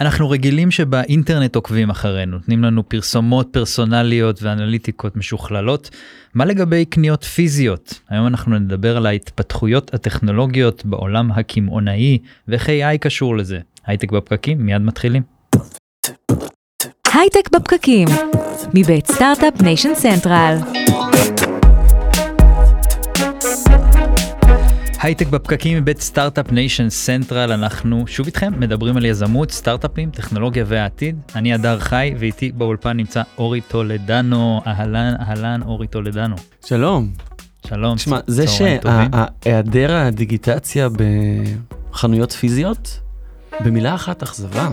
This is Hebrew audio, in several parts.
אנחנו רגילים שבאינטרנט עוקבים אחרינו, נותנים לנו פרסומות פרסונליות ואנליטיקות משוכללות. מה לגבי קניות פיזיות? היום אנחנו נדבר על ההתפתחויות הטכנולוגיות בעולם הקמעונאי ואיך AI קשור לזה. הייטק בפקקים, מיד מתחילים. הייטק בפקקים, מבית Start-Up Nation Central. הייטק בפקקים מבית Start-Up Nation Central אנחנו שוב איתכם מדברים על יזמות סטארט-אפים טכנולוגיה והעתיד אני הדר חי ואיתי באולפן נמצא אורי טולדנו אהלן אהלן אורי טולדנו. שלום. שלום. תשמע זה שהיעדר הדיגיטציה בחנויות פיזיות במילה אחת אכזבה.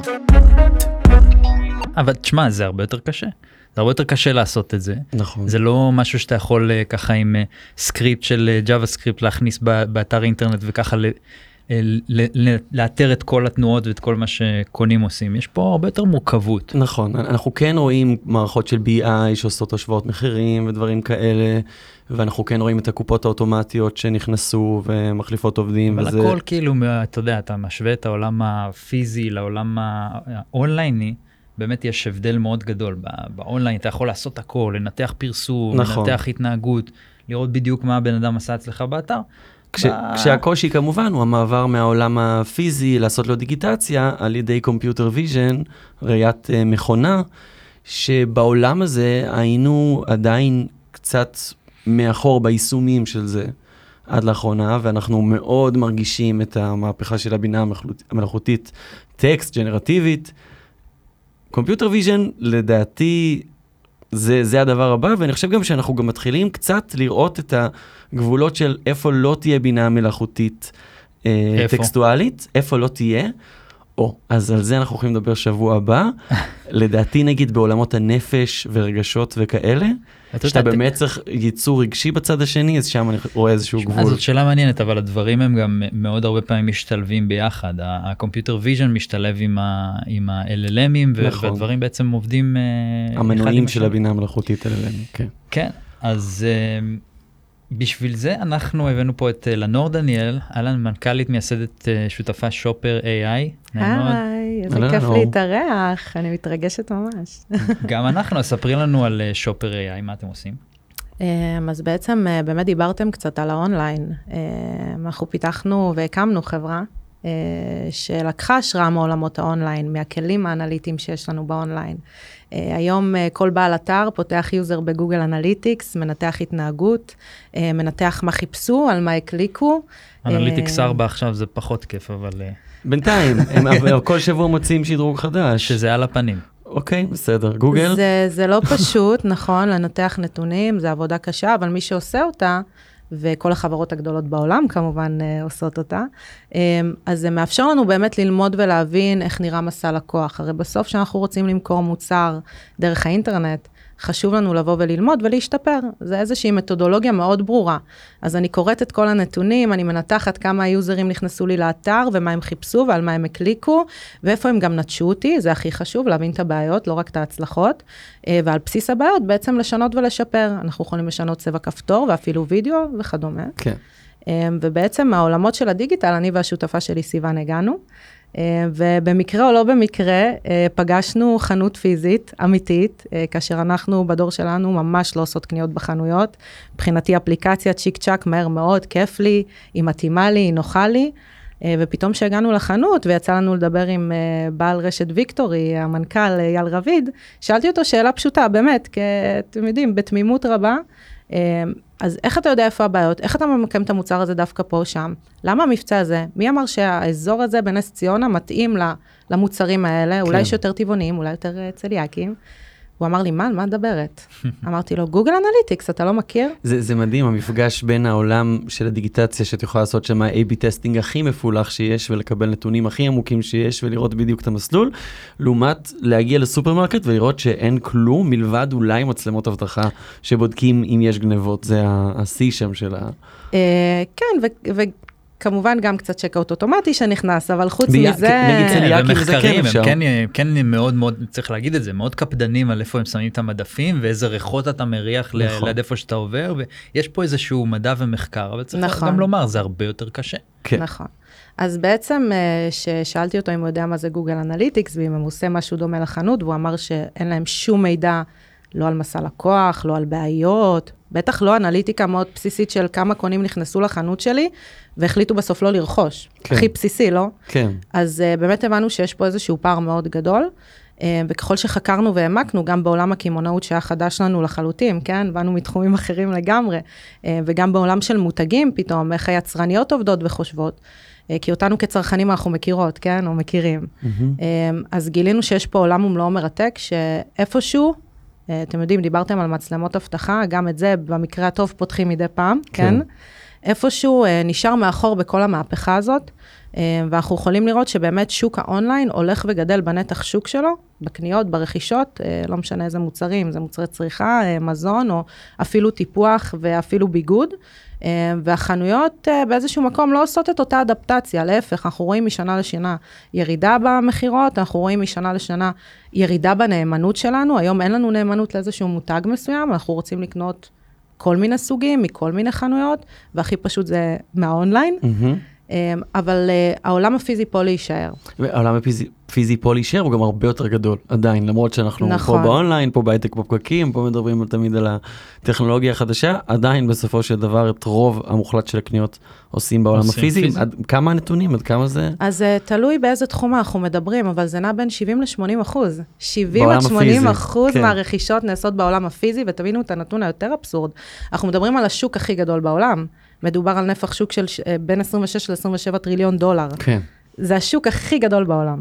אבל תשמע זה הרבה יותר קשה. זה הרבה יותר קשה לעשות את זה. נכון. זה לא משהו שאתה יכול אה, ככה עם אה, סקריפט של JavaScript להכניס באתר אינטרנט וככה אה, לאתר את כל התנועות ואת כל מה שקונים עושים יש פה הרבה יותר מורכבות. נכון אנחנו כן רואים מערכות של BI שעושות השוואות מחירים ודברים כאלה ואנחנו כן רואים את הקופות האוטומטיות שנכנסו ומחליפות עובדים. אבל וזה... הכל כאילו אתה יודע אתה משווה את העולם הפיזי לעולם האונלייני. באמת יש הבדל מאוד גדול באונליין אתה יכול לעשות הכל לנתח פרסום נכון. לנתח התנהגות לראות בדיוק מה הבן אדם עשה אצלך באתר. כש, ב... כשהקושי כמובן הוא המעבר מהעולם הפיזי לעשות לו דיגיטציה על ידי computer vision ראיית אה, מכונה שבעולם הזה היינו עדיין קצת מאחור ביישומים של זה עד לאחרונה ואנחנו מאוד מרגישים את המהפכה של הבינה המלאכותית טקסט ג'נרטיבית. computer vision לדעתי זה, זה הדבר הבא, ואני חושב גם שאנחנו גם מתחילים קצת לראות את הגבולות של איפה לא תהיה בינה מלאכותית אה, איפה? טקסטואלית, איפה לא תהיה. או, אז על זה אנחנו יכולים לדבר שבוע הבא. לדעתי נגיד בעולמות הנפש ורגשות וכאלה, שאתה באמת צריך ייצור רגשי בצד השני, אז שם אני רואה איזשהו גבול. אז זאת שאלה מעניינת, אבל הדברים הם גם מאוד הרבה פעמים משתלבים ביחד. ה computer vision משתלב עם ה-LLM ים, נכון. והדברים בעצם עובדים... אה, המנועים של הבינה המלאכותית LLM, כן. כן, אז... אה, בשביל זה אנחנו הבאנו פה את אה, לנור דניאל, אהלן מנכ"לית מייסדת שותפה Shopper AI. היי, איזה כיף להתארח, אני מתרגשת ממש. גם אנחנו, אז ספרי לנו על Shopper AI, מה אתם עושים? אז בעצם אה, באמת דיברתם קצת על האונליין. אנחנו פיתחנו והקמנו חברה אה, שלקחה השראה מעולמות האונליין, מהכלים האנליטיים שיש לנו באונליין. אה, היום כל בעל אתר פותח user ב Google Analytics, מנתח התנהגות, מנתח מה חיפשו, על מה הקליקו. אנליטיקס 4 עכשיו זה פחות כיף, אבל... בינתיים, הם כל שבוע מוצאים שדרוג חדש. שזה על הפנים. אוקיי, בסדר. גוגל? זה, זה לא פשוט, נכון, לנתח נתונים, זה עבודה קשה, אבל מי שעושה אותה, וכל החברות הגדולות בעולם כמובן אה, עושות אותה. אה, אז זה מאפשר לנו באמת ללמוד ולהבין איך נראה מסע לקוח. הרי בסוף כשאנחנו רוצים למכור מוצר דרך האינטרנט, חשוב לנו לבוא וללמוד ולהשתפר. זה איזושהי מתודולוגיה מאוד ברורה. אז אני קוראת את כל הנתונים, אני מנתחת כמה היוזרים נכנסו לי לאתר ומה הם חיפשו ועל מה הם הקליקו, ואיפה הם גם נטשו אותי, זה הכי חשוב, להבין את הבעיות, לא רק את ההצלחות. אה, ועל בסיס הבעיות בעצם לשנות ולשפר. אנחנו יכולים לשנות צבע כפתור ואפילו וידאו וכדומה. כן. אה, ובעצם מהעולמות של הדיגיטל, אני והשותפה שלי סיוון הגענו. אה, ובמקרה או לא במקרה, אה, פגשנו חנות פיזית אמיתית, אה, כאשר אנחנו בדור שלנו ממש לא עושות קניות בחנויות. מבחינתי אפליקציה צ'יק צ'אק מהר מאוד, כיף לי, היא מתאימה לי, היא נוחה לי. ופתאום כשהגענו לחנות ויצא לנו לדבר עם בעל רשת ויקטורי, המנכ"ל אייל רביד, שאלתי אותו שאלה פשוטה, באמת, כי אתם יודעים, בתמימות רבה, אז איך אתה יודע איפה הבעיות? איך אתה ממקם את המוצר הזה דווקא פה או שם? למה המבצע הזה? מי אמר שהאזור הזה בנס ציונה מתאים למוצרים האלה? כן. אולי יש יותר טבעונים, אולי יותר אה, צליאקים. הוא אמר לי, מה, מה את מדברת? אמרתי לו, Google Analytics, אתה לא מכיר? זה, זה מדהים, המפגש בין העולם של הדיגיטציה, שאת יכולה לעשות שם ה-AB testing הכי מפולח שיש, ולקבל נתונים הכי עמוקים שיש, ולראות בדיוק את המסלול, לעומת להגיע לסופרמרקט ולראות שאין כלום, מלבד אולי מצלמות אבטחה שבודקים אם יש גנבות, זה השיא שם של ה... אה, כן, כמובן גם קצת checkout אוטומטי שנכנס, אבל חוץ בי... מזה... נגיד צליאקים זה כן אפשר. הם כן, כן מאוד מאוד, צריך להגיד את זה, מאוד קפדנים על איפה הם שמים את המדפים ואיזה ריחות אתה מריח נכון. ליד איפה שאתה עובר, ויש פה איזשהו מדע ומחקר, אבל צריך נכון. גם לומר, זה הרבה יותר קשה. כן. נכון. אז בעצם, כששאלתי אותו אם הוא יודע מה זה Google Analytics, ואם הוא עושה משהו דומה לחנות, והוא אמר שאין להם שום מידע, לא על מסע לקוח, לא על בעיות, בטח לא אנליטיקה מאוד בסיסית של כמה קונים נכנסו לחנות שלי, והחליטו בסוף לא לרכוש. כן. הכי בסיסי, לא? כן. אז uh, באמת הבנו שיש פה איזשהו פער מאוד גדול, uh, וככל שחקרנו והעמקנו, גם בעולם הקמעונאות שהיה חדש לנו לחלוטין, כן? באנו מתחומים אחרים לגמרי, uh, וגם בעולם של מותגים פתאום, איך היצרניות עובדות וחושבות. כי אותנו כצרכנים אנחנו מכירות, כן? או מכירים. Uh, אז גילינו שיש פה עולם ומלואו מרתק, שאיפשהו, אתם יודעים, דיברתם על מצלמות אבטחה, גם את זה במקרה הטוב פותחים מדי פעם, כן. כן? איפשהו uh, נשאר מאחור בכל המהפכה הזאת, uh, ואנחנו יכולים לראות שבאמת שוק האונליין הולך וגדל בנתח שוק שלו, בקניות, ברכישות, לא משנה איזה מוצרים, זה מוצרי צריכה, מזון, או אפילו טיפוח ואפילו ביגוד. Uh, והחנויות uh, באיזשהו מקום לא עושות את אותה אדפטציה, להפך, אנחנו רואים משנה לשנה ירידה במכירות, אנחנו רואים משנה לשנה ירידה בנאמנות שלנו, היום אין לנו נאמנות לאיזשהו מותג מסוים, אנחנו רוצים לקנות כל מיני סוגים, מכל מיני חנויות, והכי פשוט זה מהאונליין, מהמם. אמ, אבל אה, העולם הפיזי פה להישאר. העולם הפיזי פיזי פה להישאר הוא גם הרבה יותר גדול עדיין למרות שאנחנו נכון. פה באונליין פה בהייטק בפקקים פה מדברים תמיד על הטכנולוגיה החדשה עדיין בסופו של דבר את רוב המוחלט של הקניות עושים בעולם עושים הפיזי פיזי. עד כמה הנתונים עד כמה זה אז uh, תלוי באיזה תחום אנחנו מדברים, אבל זה נע בין 70 ל-80 אחוז. 70 בעולם עד 80 הפיזי, אחוז כן. מהרכישות נעשות בעולם הפיזי, ותבינו את הנתון היותר אבסורד. אנחנו מדברים על השוק הכי גדול בעולם. מדובר על נפח שוק של uh, בין 26 ל-27 טריליון דולר. כן זה השוק הכי גדול בעולם.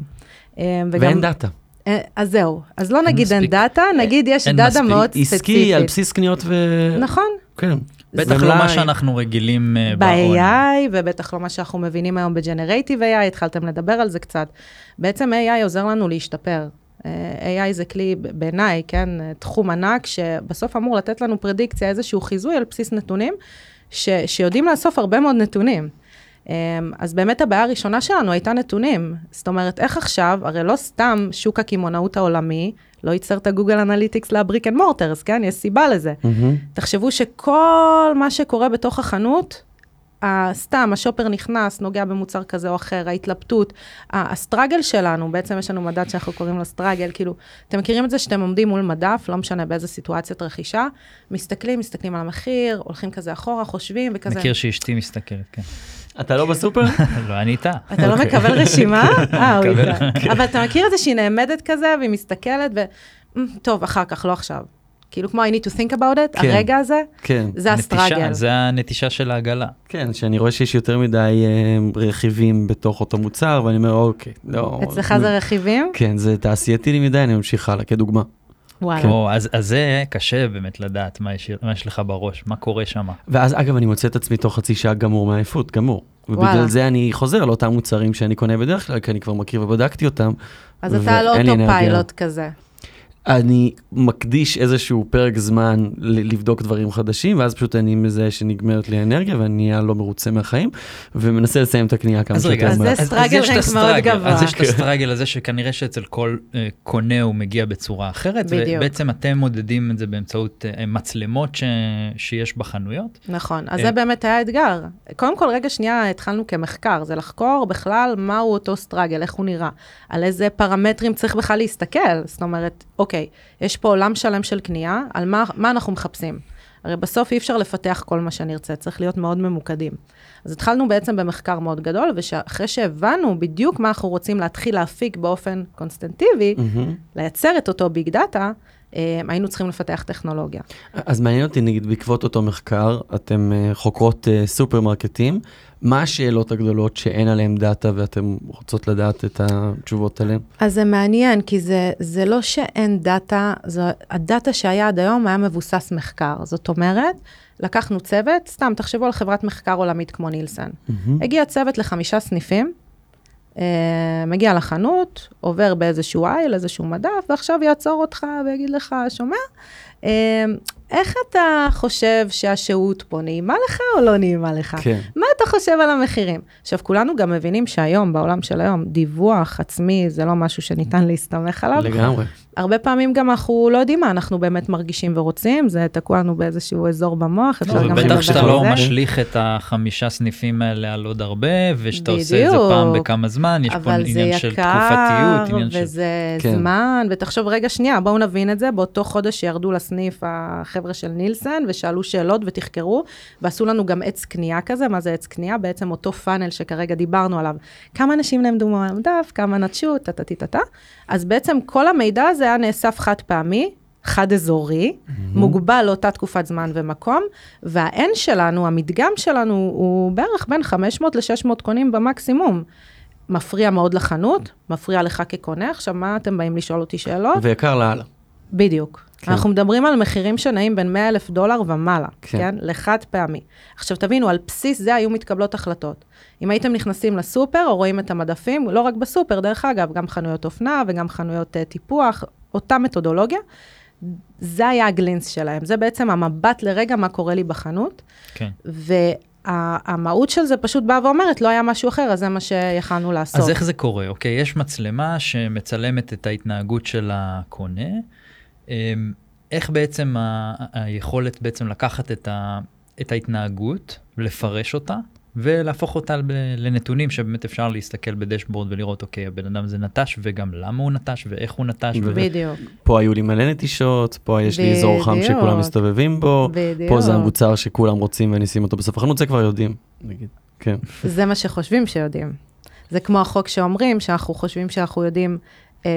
Um, ואין data אה, אז זהו, אז לא נגיד אין מספיק. data, נגיד יש אין data מספיק. מאוד עסקי ספציפית. על בסיס קניות ו... נכון, כן. בטח לא מה שאנחנו רגילים אה. ב-AI, ובטח לא מה שאנחנו מבינים היום בג'נרייטיב AI, התחלתם לדבר על זה קצת. בעצם AI עוזר לנו להשתפר. אה, AI זה כלי, בעיניי, כן, אה, תחום ענק, שבסוף אמור לתת לנו פרדיקציה, איזשהו חיזוי על בסיס נתונים, ש, שיודעים לאסוף הרבה מאוד נתונים. אה, אז באמת הבעיה הראשונה שלנו הייתה נתונים. זאת אומרת, איך עכשיו, הרי לא סתם שוק הקמעונאות העולמי לא ייצר את ה Google Analytics ל brick and mortars, כן? יש סיבה לזה. מהמם. תחשבו שכל מה שקורה בתוך החנות, סתם, ה shopper נכנס, נוגע במוצר כזה או אחר, ההתלבטות, ה struggle שלנו, בעצם יש לנו מדד שאנחנו קוראים לו struggle, כאילו, אתם מכירים את זה שאתם עומדים מול מדף, לא משנה באיזה סיטואציית רכישה, מסתכלים, מסתכלים על המחיר, הולכים כזה אחורה, חושבים וכזה. מכיר שאשתי מסתכלת, כן. אתה לא בסופר? לא, אני איתה. אתה לא אוקיי. מקבל רשימה? אה, הוא מקבל. איתה. אבל אתה מכיר את זה שהיא נעמדת כזה, והיא מסתכלת, ו... "מ, טוב, אחר כך, לא עכשיו. כאילו כמו I need to think about it, כן. הרגע הזה, כן. זה נטישה, הסטראגל. זה הנטישה של העגלה. כן, שאני רואה שיש יותר מדי אה, רכיבים בתוך אותו מוצר, ואני אומר, אוקיי, לא... אצלך זה רכיבים? כן, זה תעשייתי לי מדי, אני ממשיך הלאה, כדוגמה. וואלה. או, אז, אז זה קשה באמת לדעת מה יש, מה יש לך בראש, מה קורה שם. ואז, אגב, אני מוצא את עצמי תוך חצי שעה גמור מעייפות, גמור. ובגלל וואלה. זה אני חוזר לאותם מוצרים שאני קונה בדרך כלל, כי אני כבר מכיר ובדקתי אותם. אז אתה על אוטו כזה. אני מקדיש איזשהו פרק זמן ל- לבדוק דברים חדשים, ואז פשוט אני מזהה שנגמרת לי האנרגיה, ואני נהיה לא מרוצה מהחיים, ומנסה לסיים את הקנייה כמה אז רגע, שיותר אז מהר. זה סטראגל רנק מאוד גבוה. אז יש את. הסטראגל הזה שכנראה שאצל כל אה, קונה הוא מגיע בצורה אחרת, בדיוק. ובעצם אתם מודדים את זה באמצעות אה, מצלמות ש... שיש בחנויות. נכון, אז אה. זה באמת היה אתגר. קודם כל, רגע שנייה, התחלנו כמחקר, זה לחקור בכלל מהו אותו סטראגל, איך הוא נראה, על איזה פרמטרים צריך בכלל להסתכל. זאת אומרת, אוקיי, יש פה עולם שלם של קנייה, על מה, מה אנחנו מחפשים. הרי בסוף אי אפשר לפתח כל מה שנרצה, צריך להיות מאוד ממוקדים. אז התחלנו בעצם במחקר מאוד גדול, ואחרי שהבנו בדיוק מה אנחנו רוצים להתחיל להפיק באופן קונסטנטי, מהמם. לייצר את אותו big data, היינו צריכים לפתח טכנולוגיה. אז מעניין אותי, נגיד, בעקבות אותו מחקר, אתם אה, חוקרות אה, סופרמרקטים, מה השאלות הגדולות שאין עליהן data ואתם רוצות לדעת את התשובות עליהן? אז זה מעניין, כי זה, זה לא שאין data, זה, ה data שהיה עד היום היה מבוסס מחקר. זאת אומרת, לקחנו צוות, סתם, תחשבו על חברת מחקר עולמית כמו Nielsen. מהמם. הגיע צוות לחמישה סניפים, מגיע לחנות, עובר באיזשהו aisle, איזשהו מדף, ועכשיו יעצור אותך ויגיד לך, שומע? איך אתה חושב שהשהות פה נעימה לך או לא נעימה לך? כן. מה אתה חושב על המחירים? עכשיו, כולנו גם מבינים שהיום, בעולם של היום, דיווח עצמי זה לא משהו שניתן להסתמך עליו. לגמרי. הרבה פעמים גם אנחנו לא יודעים מה אנחנו באמת מרגישים ורוצים, זה תקוע לנו באיזשהו אזור במוח, אפשר גם בטח שאתה לא זה. משליך את החמישה סניפים האלה על עוד הרבה, ושאתה עושה את זה. פעם בכמה זמן, יש פה אבל זה עניין של יקר, תקופתיות, עניין של... וזה כן. זמן, ותחשוב, רגע, שנייה, בואו נבין את זה, באותו חודש שירדו לסניף החבר'ה של נילסן, ושאלו שאלות ותחקרו, ועשו לנו גם עץ קנייה כזה, מה זה עץ קנייה? בעצם אותו פאנל שכרגע דיברנו עליו. כמה אנשים נעמדו מהמדף, כמה נטשו, טה-טה-טה-טה. אז בעצם כל המידע הזה היה נאסף חד פעמי, חד אזורי, מוגבל לאותה תקופת זמן ומקום, וה-N שלנו, המדגם שלנו, הוא בערך בין 500 ל-600 קונים במקסימום. מפריע מאוד לחנות, מפריע לך כקונה. עכשיו, מה אתם באים לשאול אותי שאלות? ויקר לאללה. בדיוק. כן. אנחנו מדברים על מחירים שנעים בין 100 אלף דולר ומעלה, כן. כן. כן? לחד פעמי. עכשיו תבינו, על בסיס זה היו מתקבלות החלטות. אם הייתם נכנסים לסופר או רואים את המדפים, לא רק בסופר, דרך אגב, גם חנויות אופנה וגם חנויות uh, טיפוח, אותה מתודולוגיה, זה היה הגלינס שלהם. זה בעצם המבט לרגע מה קורה לי בחנות, כן. והמהות של זה פשוט באה ואומרת, לא היה משהו אחר, אז זה מה שיכלנו לעשות. אז איך זה קורה? אוקיי, יש מצלמה שמצלמת את ההתנהגות של הקונה. אמ, איך בעצם ה- היכולת בעצם לקחת את, ה, את ההתנהגות, לפרש אותה, ולהפוך אותה ל- לנתונים שבאמת אפשר להסתכל בדשבורד ולראות, אוקיי, הבן אדם זה נטש, וגם למה הוא נטש, ואיך הוא נטש. ו- בדיוק, פה היו לי מלא נטישות, פה יש לי אזור חם. שכולם מסתובבים בו, בדיוק. פה זה המוצר שכולם רוצים ואני אשים אותו בסוף החנות, זה כבר יודעים, נגיד. כן. זה מה שחושבים שיודעים. זה כמו החוק שאומרים, שאנחנו חושבים שאנחנו יודעים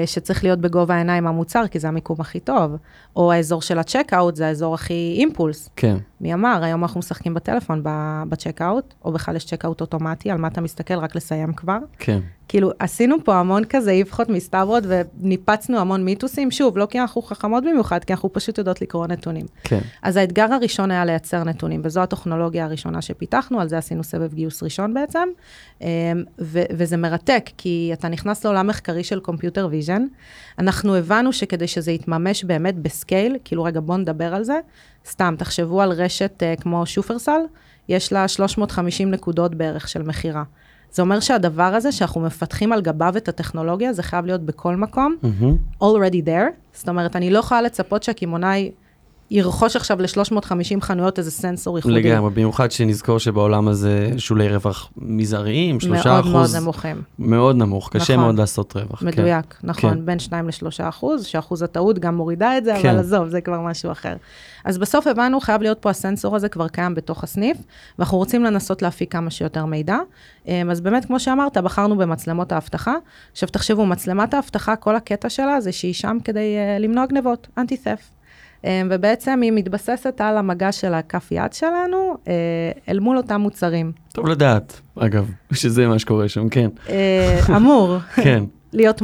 שצריך להיות בגובה העיניים המוצר, כי זה המיקום הכי טוב. או האזור של ה checkout, זה האזור הכי impulse. כן. מי אמר? היום אנחנו משחקים בטלפון ב checkout, או בכלל יש checkout אוטומטי, על מה אתה מסתכל? רק לסיים כבר. כן. כאילו, עשינו פה המון כזה איפכא מסתברא, וניפצנו המון מיתוסים, שוב, לא כי אנחנו חכמות במיוחד, כי אנחנו פשוט יודעות לקרוא נתונים. כן. אז האתגר הראשון היה לייצר נתונים, וזו הטכנולוגיה הראשונה שפיתחנו, על זה עשינו סבב גיוס ראשון בעצם, אמ, ו- וזה מרתק, כי אתה נכנס לעולם מחקרי של computer vision, אנחנו הבנו שכדי שזה יתממש באמת ב scale, כאילו רגע בואו נדבר על זה, סתם, תחשבו על רשת uh, כמו שופרסל, יש לה 350 נקודות בערך של מכירה. זה אומר שהדבר הזה שאנחנו מפתחים על גביו את הטכנולוגיה, זה חייב להיות בכל מקום, מהמם. already there. זאת אומרת, אני לא יכולה לצפות שהקמעונאי ירכוש עכשיו ל-350 חנויות איזה sensor ייחודי. לגמרי, במיוחד שנזכור שבעולם הזה שולי רווח מזעריים, שלושה מאוד מאוד אחוז, נמוכים. מאוד נמוך, קשה נכון. מאוד לעשות רווח. כן. מדויק, נכון, כן. בין 2 ל-3 אחוז, שאחוז הטעות גם מורידה את זה, כן. אבל עזוב, זה כבר משהו אחר. אז בסוף הבנו, חייב להיות פה הסנסור הזה כבר קיים בתוך הסניף, ואנחנו רוצים לנסות להפיק כמה שיותר מידע. אמ, אז באמת, כמו שאמרת, בחרנו במצלמות האבטחה. עכשיו תחשבו, מצלמת האבטחה, כל הקטע שלה זה שהיא שם כדי uh, למנוע גנבות, אנטי-תף. ובעצם היא מתבססת על המגע של הכף יד שלנו אה, אל מול אותם מוצרים. טוב לדעת, אגב, שזה מה שקורה שם, כן. אה, אמור. כן, להיות,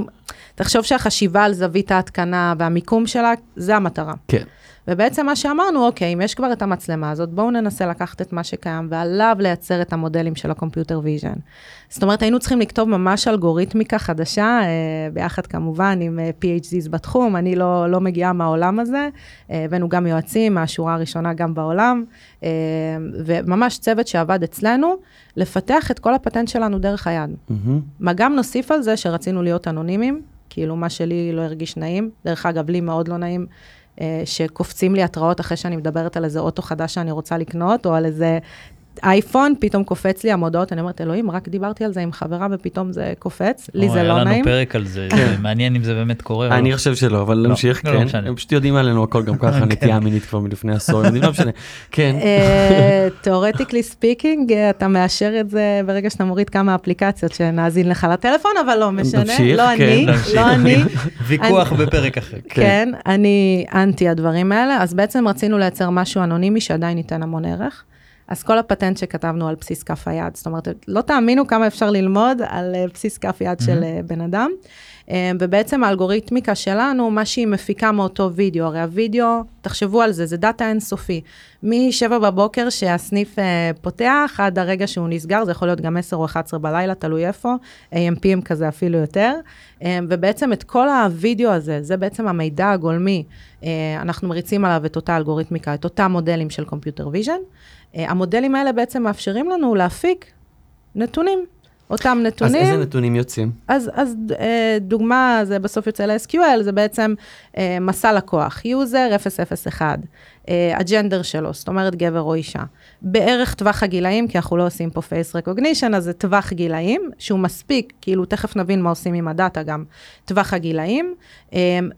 תחשוב שהחשיבה על זווית ההתקנה והמיקום שלה, זה המטרה. כן. ובעצם מה שאמרנו, אוקיי, אם יש כבר את המצלמה הזאת, בואו ננסה לקחת את מה שקיים ועליו לייצר את המודלים של ה computer vision. זאת אומרת, היינו צריכים לכתוב ממש אלגוריתמיקה חדשה, אה, ביחד כמובן עם אה, PhDs בתחום, אני לא, לא מגיעה מהעולם הזה, אה, הבאנו גם יועצים מהשורה הראשונה גם בעולם, וממש צוות שעבד אצלנו, לפתח את כל הפטנט שלנו דרך היד. מהמם. מה גם נוסיף על זה שרצינו להיות אנונימיים, כאילו מה שלי לא הרגיש נעים, דרך אגב, לי מאוד לא נעים, שקופצים לי התראות אחרי שאני מדברת על איזה אוטו חדש שאני רוצה לקנות, או על איזה אייפון, פתאום קופץ לי המודעות, אני אומרת, אלוהים, רק דיברתי על זה עם חברה ופתאום זה קופץ, לי זה היה לא לנו נעים. פרק על זה, זה מעניין אם זה באמת קורה. אני. חושב שלא, אבל לא, נמשיך, לא, לא כן. הם פשוט יודעים עלינו הכל גם ככה, נטייה מינית כבר מלפני עשור, אני לא משנה. כן, theoretically speaking, אתה מאשר את זה ברגע שאתה מוריד כמה אפליקציות שמאזין לך לטלפון, אבל לא משנה, לא כן, אני. לא אני. ויכוח בפרק אחר. כן, אני אנטי הדברים האלה, אז בעצם רצינו לייצר משהו אנונימי שעדיין ייתן המון ערך. אז כל הפטנט שכתבנו על בסיס כף היד, זאת אומרת, לא תאמינו כמה אפשר ללמוד על אה, בסיס כף יד של אה, בן אדם. אה, ובעצם האלגוריתמיקה שלנו, מה שהיא מפיקה מאותו וידאו, הרי הוידאו, תחשבו על זה, זה data אינסופי. מ-7 בבוקר שהסניף אה, פותח, עד הרגע שהוא נסגר, זה יכול להיות גם 10 או 11 בלילה, תלוי איפה, AMPM כזה אפילו יותר. אה, ובעצם את כל הוידאו הזה, זה בעצם המידע הגולמי, אה, אנחנו מריצים עליו את אותה אלגוריתמיקה, את אותם מודלים של computer vision. אה, המודלים האלה בעצם מאפשרים לנו להפיק נתונים. אותם נתונים. אז איזה נתונים יוצאים? אז, אז אה, דוגמה, זה בסוף יוצא ל-SQL, זה בעצם אה, מסע לקוח, user 001, אה, הג'נדר שלו, זאת אומרת גבר או אישה. בערך טווח הגילאים, כי אנחנו לא עושים פה face recognition, אז זה טווח גילאים, שהוא מספיק, כאילו תכף נבין מה עושים עם הדאטה גם, טווח הגילאים,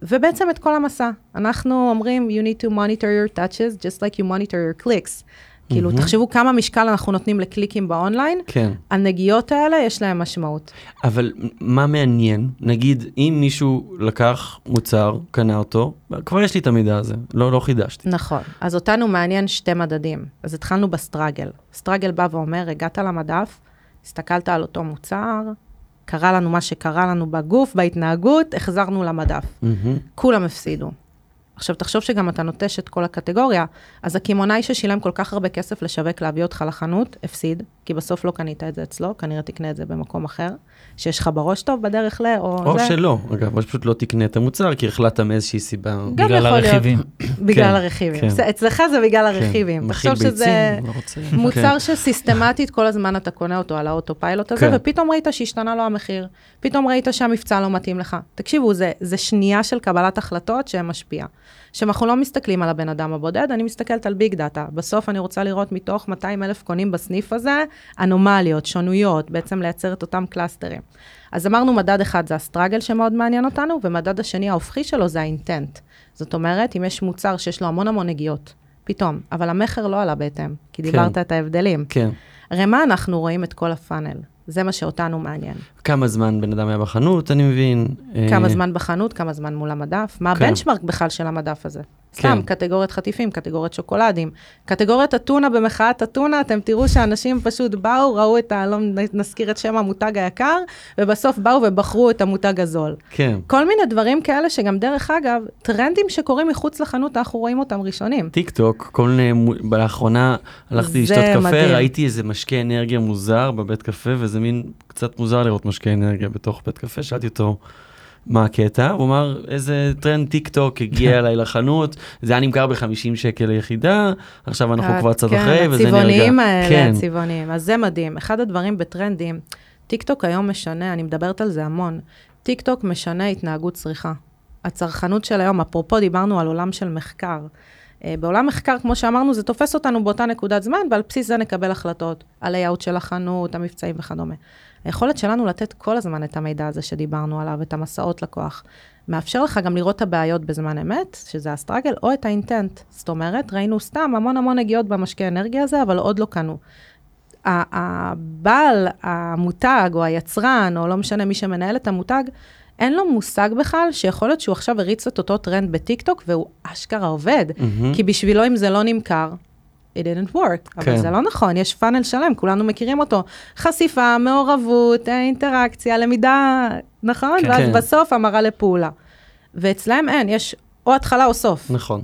ובעצם את כל המסע. אנחנו אומרים, you need to monitor your touches, just like you monitor your clicks. כאילו, מהמם. תחשבו כמה משקל אנחנו נותנים לקליקים באונליין, כן. הנגיעות האלה, יש להם משמעות. אבל מה מעניין? נגיד, אם מישהו לקח מוצר, קנה אותו, כבר יש לי את המידע הזה, לא, לא חידשתי. נכון. אז אותנו מעניין שתי מדדים. אז התחלנו ב struggle. struggle בא ואומר, הגעת למדף, הסתכלת על אותו מוצר, קרה לנו מה שקרה לנו בגוף, בהתנהגות, החזרנו למדף. מהמם. כולם הפסידו. עכשיו, תחשוב שגם אתה נוטש את כל הקטגוריה, אז הקמעונאי ששילם כל כך הרבה כסף לשווק להביא אותך לחנות, הפסיד, כי בסוף לא קנית את זה אצלו, כנראה תקנה את זה במקום אחר, שיש לך בראש טוב בדרך ל... או, או זה. שלא, אגב, או שפשוט לא תקנה את המוצר, כי החלטת מאיזושהי סיבה. גם בגלל יכול להיות. הרכיבים. בגלל כן, הרכיבים. כן. זה- אצלך זה בגלל הרכיבים. כן, תחשוב מכיל שזה ביצים, לא רוצה. מוצר שסיסטמטית כל הזמן אתה קונה אותו על האוטופיילוט הזה, כן. ופתאום ראית שהשתנה לו המחיר. פתאום ראית שהמבצע לא מתאים לך. תקשיבו, זה, זה שנייה של קבלת החלטות שמשפיעה. עכשיו, אנחנו לא מסתכלים על הבן אדם הבודד, אני מסתכלת על big data. בסוף אני רוצה לראות מתוך 200 אלף קונים בסניף הזה, אנומליות, שונויות, בעצם לייצר את אותם clusterים. אז אמרנו, מדד אחד זה ה struggle שמאוד מעניין אותנו, ומדד השני ההופכי שלו זה ה intent. זאת אומרת, אם יש מוצר שיש לו המון המון נגיעות, פתאום, אבל המכר לא עלה בהתאם, כי כן. דיברת על ההבדלים. כן. הרי מה אנחנו רואים את כל ה funnel? זה מה שאותנו מעניין. כמה זמן בן אדם היה בחנות, אני מבין. כמה אה, זמן בחנות, כמה זמן מול המדף, מה כן. הבנצ'מרק בכלל של המדף הזה. סתם, כן. קטגוריית חטיפים, קטגוריית שוקולדים. קטגוריית אתונה במחאת אתונה, אתם תראו שאנשים פשוט באו, ראו את ה... לא נזכיר את שם המותג היקר, ובסוף באו ובחרו את המותג הזול. כן. כל מיני דברים כאלה שגם, דרך אגב, טרנדים שקורים מחוץ לחנות, אנחנו רואים אותם ראשונים. טיק טוק, כל מיני, לאחרונה הלכתי לשתות קפה, מדהים. ראיתי איזה משקה אנרגיה מוזר בבית קפה, וזה מין קצת מוזר לראות משקה אנרגיה בתוך בית קפה, שאלתי אותו. מה הקטע? הוא אמר, איזה טרנד טיק טוק הגיע אליי לחנות, זה היה נמכר ב-50 שקל ליחידה, עכשיו אנחנו כבר קצת אחרי, וזה נרגע. כן, הצבעוניים האלה, כן, הצבעוניים. אז זה מדהים. אחד הדברים בטרנדים, טיק טוק היום משנה, אני מדברת על זה המון, טיק טוק משנה התנהגות צריכה. הצרכנות של היום, אפרופו דיברנו על עולם של מחקר. אה, בעולם מחקר, כמו שאמרנו, זה תופס אותנו באותה נקודת זמן, ועל בסיס זה נקבל החלטות על ה layout של החנות, המבצעים וכדומה. היכולת שלנו לתת כל הזמן את המידע הזה שדיברנו עליו, את המסעות לקוח, מאפשר לך גם לראות את הבעיות בזמן אמת, שזה ה struggle, או את ה intent. זאת אומרת, ראינו סתם המון המון נגיעות במשקה אנרגיה הזה, אבל עוד לא קנו. הבעל, המותג, או היצרן, או לא משנה מי שמנהל את המותג, אין לו מושג בכלל שיכול להיות שהוא עכשיו הריץ את אותו טרנד בטיקטוק, והוא אשכרה עובד. מהמם. כי בשבילו אם זה לא נמכר, it didn't work. אבל כן. זה לא נכון, יש funnel שלם, כולנו מכירים אותו. חשיפה, מעורבות, אינטראקציה, למידה, נכון? כן. ואז כן. בסוף המרה לפעולה. ואצלם אין, יש או התחלה או סוף. נכון.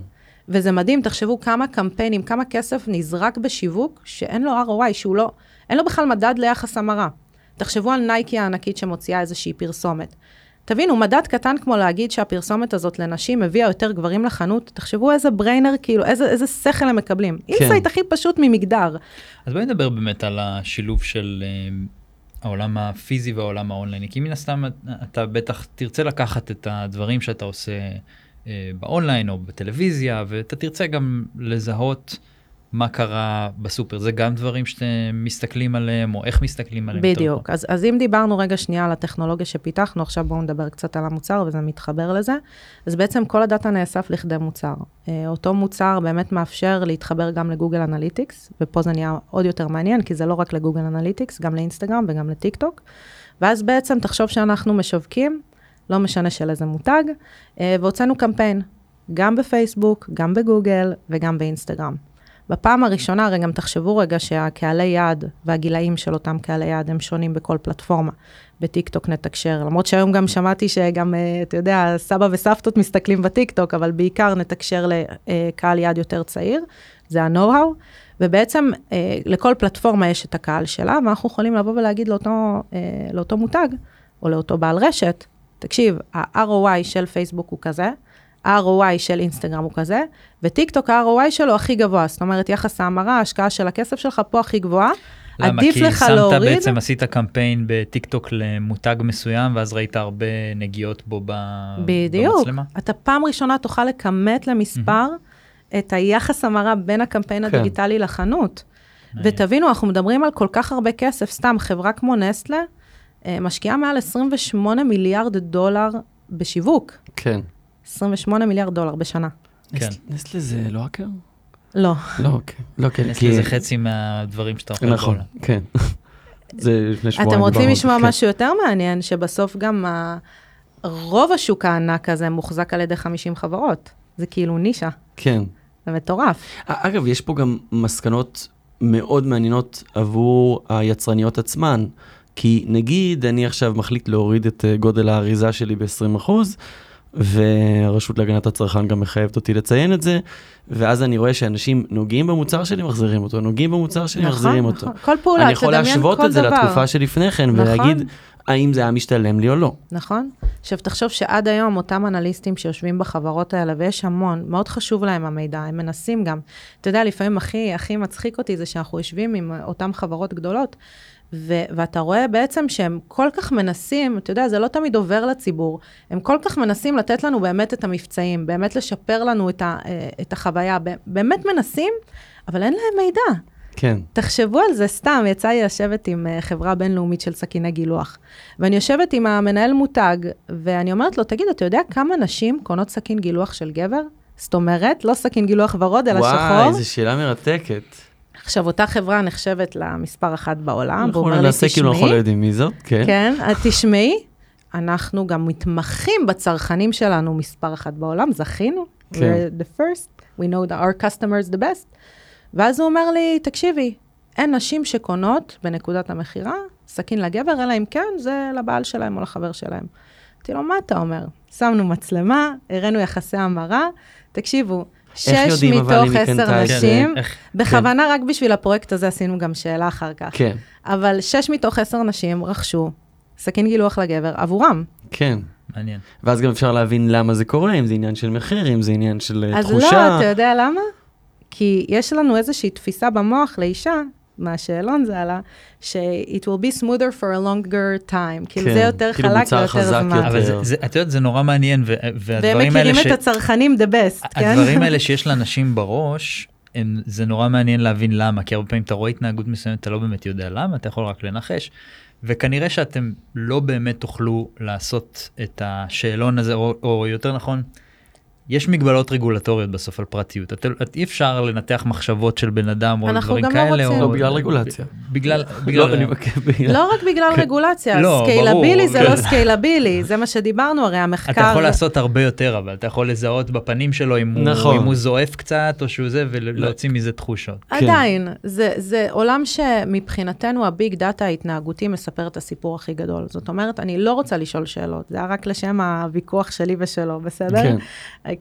וזה מדהים, תחשבו כמה קמפיינים, כמה כסף נזרק בשיווק, שאין לו ROI, שהוא לא, אין לו בכלל מדד ליחס המרה. תחשבו על נייקי הענקית שמוציאה איזושהי פרסומת. תבינו, מדד קטן כמו להגיד שהפרסומת הזאת לנשים הביאה יותר גברים לחנות, תחשבו איזה brainer, כאילו, איזה, איזה שכל הם מקבלים. כן. insight הכי פשוט ממגדר. אז בואי נדבר באמת על השילוב של אה, העולם הפיזי והעולם האונלייני, כי מן הסתם אתה בטח תרצה לקחת את הדברים שאתה עושה אה, באונליין או בטלוויזיה, ואתה תרצה גם לזהות מה קרה בסופר. זה גם דברים שאתם מסתכלים עליהם, או איך מסתכלים עליהם. בדיוק. אז, אז אם דיברנו רגע שנייה על הטכנולוגיה שפיתחנו, עכשיו בואו נדבר קצת על המוצר, וזה מתחבר לזה. אז בעצם כל הדאטה נאסף לכדי מוצר. אה, אותו מוצר באמת מאפשר להתחבר גם לגוגל אנליטיקס, ופה זה נהיה עוד יותר מעניין, כי זה לא רק לגוגל אנליטיקס, גם לאינסטגרם וגם לטיק טוק. ואז בעצם תחשוב שאנחנו משווקים, לא משנה של איזה מותג, אה, והוצאנו קמפיין, גם בפייסבוק, גם בגוגל וגם באינסטגרם. בפעם הראשונה, הרי גם תחשבו רגע שהקהלי יעד והגילאים של אותם קהלי יעד הם שונים בכל פלטפורמה. בטיקטוק נתקשר, למרות שהיום גם שמעתי שגם, אה, אתה יודע, סבא וסבתות מסתכלים בטיקטוק, אבל בעיקר נתקשר לקהל יעד יותר צעיר, זה ה-Know-how, ובעצם אה, לכל פלטפורמה יש את הקהל שלה, ואנחנו יכולים לבוא ולהגיד לאותו, אה, לאותו מותג, או לאותו בעל רשת, תקשיב, ה-ROI של פייסבוק הוא כזה, ה-ROI של אינסטגרם הוא כזה, וטיקטוק ה-ROI שלו הכי גבוה, זאת אומרת, יחס ההמרה, ההשקעה של הכסף שלך פה הכי גבוהה. למה? עדיף כי לך שמת להוריד... בעצם, עשית קמפיין בטיקטוק למותג מסוים, ואז ראית הרבה נגיעות בו ב... בדיוק. במצלמה? אתה פעם ראשונה תוכל לכמת למספר את היחס המרה בין הקמפיין כן. הדיגיטלי לחנות. ותבינו, אנחנו מדברים על כל כך הרבה כסף, סתם חברה כמו נסטלה, אה, משקיעה מעל 28 מיליארד דולר בשיווק. כן. 28 מיליארד דולר בשנה. כן. נס- נסטלה זה לא האקר? לא. לא, אוקיי. לא, כן. כי- לזה חצי מהדברים שאתה אוכל נכון. כן. זה לפני שבועיים. אתם רוצים זה, לשמוע כן. משהו יותר מעניין, שבסוף גם רוב השוק הענק הזה מוחזק על ידי 50 חברות. זה כאילו נישה, כן. זה מטורף. אגב, יש פה גם מסקנות מאוד מעניינות עבור היצרניות עצמן. כי נגיד, אני עכשיו מחליט להוריד את אה, גודל האריזה שלי ב-20%, והרשות להגנת הצרכן גם מחייבת אותי לציין את זה, ואז אני רואה שאנשים נוגעים במוצר שלי, מחזירים אותו, נוגעים במוצר שלי, מחזירים אותו. נכון. כל פעולה, אני יכול תדמיין להשוות כל את זה דבר. לתקופה שלפני כן, נכון. ולהגיד האם זה היה משתלם לי או לא. נכון? עכשיו, תחשוב שעד היום אותם אנליסטים שיושבים בחברות האלה, ויש המון, מאוד חשוב להם המידע, הם מנסים גם. אתה יודע, לפעמים הכי, הכי מצחיק אותי זה שאנחנו יושבים עם אותן חברות גדולות, ו- ואתה רואה בעצם שהם כל כך מנסים, אתה יודע, זה לא תמיד עובר לציבור, הם כל כך מנסים לתת לנו באמת את המבצעים, באמת לשפר לנו את, ה- אה, את החוויה, באמת מנסים, אבל אין להם מידע. כן. תחשבו על זה סתם, יצא לי לשבת עם אה, חברה בינלאומית של סכיני גילוח. ואני יושבת עם המנהל מותג, ואני אומרת לו, תגיד, אתה יודע כמה נשים קונות סכין גילוח של גבר? זאת אומרת, לא סכין גילוח ורוד, אלא וואי, שחור. איזו שאלה מרתקת. עכשיו, אותה חברה נחשבת למספר אחת בעולם, והוא אנחנו אומר לי, נעשה כאילו אנחנו לא תשמעי, יודעים מי זאת, כן. כן, תשמעי, אנחנו גם מתמחים בצרכנים שלנו מספר אחת בעולם, זכינו, כן. we're the first, we know that our customers the best. ואז הוא אומר לי, תקשיבי, אין נשים שקונות בנקודת המכירה סכין לגבר, אלא אם כן זה לבעל שלהם או לחבר שלהם. אמרתי לו, מה אתה אומר? שמנו מצלמה, הראינו יחסי המרה, תקשיבו, שש מתוך עשר? נשים, איך- בכוונה רק בשביל הפרויקט הזה עשינו גם שאלה אחר כך. כן, אבל שש מתוך עשר נשים רכשו סכין גילוח לגבר עבורם. כן. מעניין. ואז גם אפשר להבין למה זה קורה, אם זה עניין של מחיר, אם זה עניין של אז תחושה. לא, אתה יודע למה? כי יש לנו איזושהי תפיסה במוח לאישה, מהשאלון זה עלה, ש-it will be smoother for a longer time. כאילו כן, זה יותר כאילו חלק ויותר זמן. יותר. אבל זה, זה, את יודעת, זה נורא מעניין, ו- והם והדברים האלה מכירים את הצרכנים the best, כן? הדברים האלה שיש לאנשים בראש, הם, זה נורא מעניין להבין למה, כי הרבה פעמים אתה רואה התנהגות מסוימת, אתה לא באמת יודע למה, אתה יכול רק לנחש. וכנראה שאתם לא באמת תוכלו לעשות את השאלון הזה, או, או יותר נכון, יש מגבלות רגולטוריות בסוף על פרטיות. את, את, אי אפשר לנתח מחשבות של בן אדם או אנחנו דברים גם לא כאלה. רוצים. או, לא, בגלל רגולציה. בגלל, לא, בגלל, אני מכיר בגלל... לא רק בגלל כן. רגולציה, לא, scalability ברור, זה כן. לא scalable, זה מה שדיברנו, הרי המחקר... אתה יכול לעשות הרבה יותר, אבל אתה יכול לזהות בפנים שלו אם, נכון. הוא, אם הוא זועף קצת או שהוא זה, ולהוציא מזה תחושות. עדיין, זה, זה עולם שמבחינתנו הביג דאטה ההתנהגותי מספר את הסיפור הכי גדול. זאת אומרת, אני לא רוצה לשאול שאלות, זה היה רק לשם הוויכוח שלי ושלו, בסדר?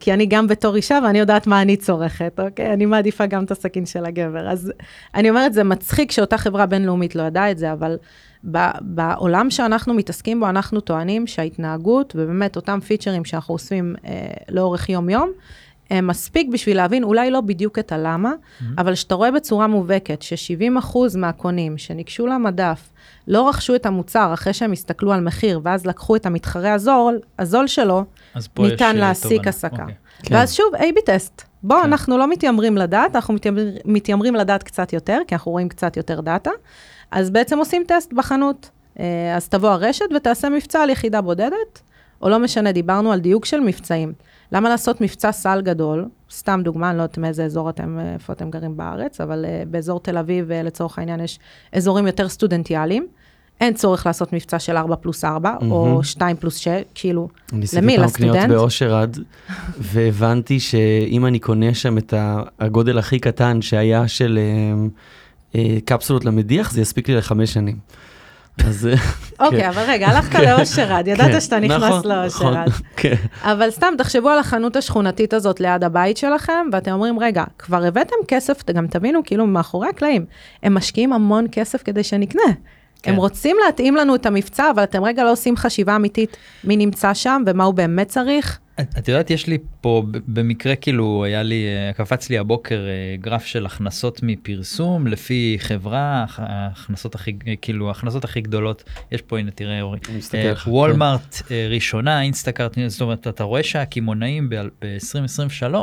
כי אני גם בתור אישה ואני יודעת מה אני צורכת, אוקיי? אני מעדיפה גם את הסכין של הגבר. אז אני אומרת, זה מצחיק שאותה חברה בינלאומית לא ידעה את זה, אבל בעולם שאנחנו מתעסקים בו, אנחנו טוענים שההתנהגות, ובאמת אותם פיצ'רים שאנחנו אוספים אה, לאורך יום-יום, מספיק בשביל להבין אולי לא בדיוק את הלמה, mm-hmm. אבל שאתה רואה בצורה מובהקת ש-70% מהקונים שניגשו למדף לא רכשו את המוצר אחרי שהם הסתכלו על מחיר, ואז לקחו את המתחרה הזול, הזול שלו, ניתן אה, להסיק. הסקה. אוקיי. כן. ואז שוב, A-B טסט. בוא, כן. אנחנו לא מתיימרים לדעת, אנחנו מתיימר, מתיימרים לדעת קצת יותר, כי אנחנו רואים קצת יותר דאטה. אז בעצם עושים טסט בחנות. אה, אז תבוא הרשת ותעשה מבצע על יחידה בודדת, או לא משנה, דיברנו על דיוק של מבצעים. למה לעשות מבצע סל גדול? סתם דוגמה, אני לא יודעת מאיזה אזור אתם, איפה אתם גרים בארץ, אבל uh, באזור תל אביב, uh, לצורך העניין, יש אזורים יותר סטודנטיאליים. אין צורך לעשות מבצע של 4 פלוס 4, או מהמם. 2 פלוס 6, כאילו, אני עשיתי למי? פעם קניות לסטודנט? באושר עד, והבנתי שאם אני קונה שם את הגודל הכי קטן שהיה של אה, אה, קפסולות למדיח, זה יספיק לי לחמש שנים. אז... אוקיי, אבל רגע, הלכת לאושרד, כן, ידעת שאתה נכנס נכון, נכון, לאושרד. כן. אבל סתם, תחשבו על החנות השכונתית הזאת ליד הבית שלכם, ואתם אומרים, רגע, כבר הבאתם כסף, גם תבינו, כאילו, מאחורי הקלעים, הם משקיעים המון כסף כדי שנקנה. כן. הם רוצים להתאים לנו את המבצע, אבל אתם רגע לא עושים חשיבה אמיתית מי נמצא שם ומה הוא באמת צריך. את, את יודעת יש לי פה במקרה כאילו היה לי אה, קפץ לי הבוקר אה, גרף של הכנסות מפרסום לפי חברה הכ- ההכנסות הכי כאילו ההכנסות הכי גדולות יש פה הנה תראה אורי אה, כן. וולמרט אה, ראשונה אינסטקארט זאת אומרת אתה רואה שהקמעונאים ב-2023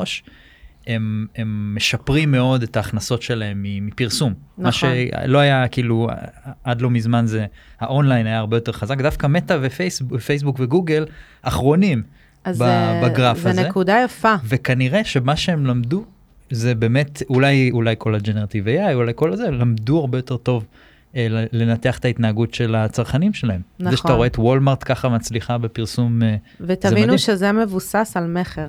הם, הם משפרים מאוד את ההכנסות שלהם מפרסום. מה נכון. שלא היה כאילו עד לא מזמן זה האונליין היה הרבה יותר חזק דווקא מטא ופייסבוק, פייסבוק וגוגל אחרונים אז ב- זה- בגרף זה הזה. נקודה יפה. וכנראה שמה שהם למדו זה באמת אולי אולי כל הג'נרטיב AI אולי כל הזה למדו הרבה יותר טוב אה, לנתח את ההתנהגות של הצרכנים שלהם. נכון. זה שאתה רואה את וולמרט ככה מצליחה בפרסום אה, מדהים. ותבינו שזה מבוסס על מכר.